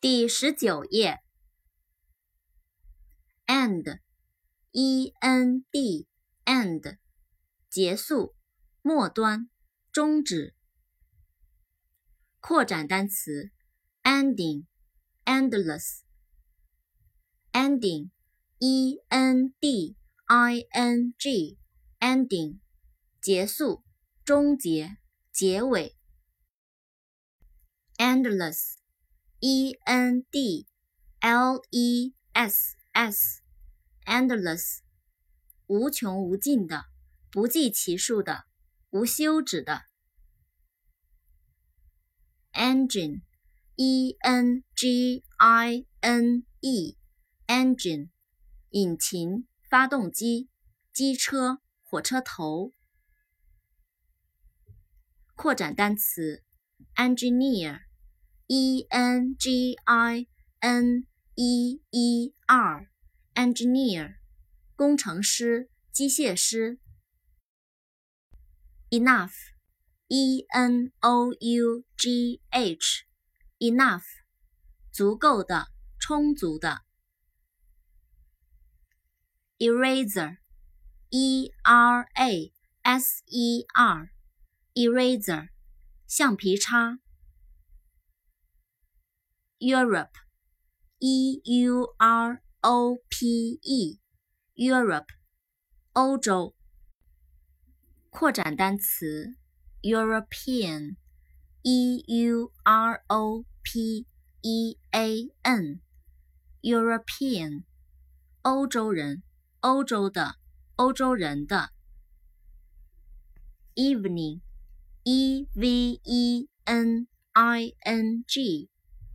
第十九页，end，e n d，end，结束，末端，终止。扩展单词，ending，endless，ending，e n d i n g，ending，结束，终结，结尾。endless e n d l e s s endless，无穷无尽的，不计其数的，无休止的。engine，e n g i n e，engine，引擎、发动机、机车、火车头。扩展单词，engineer。E N G I N E E R，engineer，工程师、机械师。Enough，E N O U G H，enough，足够的、充足的。Eraser，E R A S E R，eraser，橡皮擦。 Europe, E U R O P E, Europe, 欧洲。扩展单词，European, E U R O P E A N, European, 欧洲人，欧洲的，欧洲人的。Evening, E V E N I N G.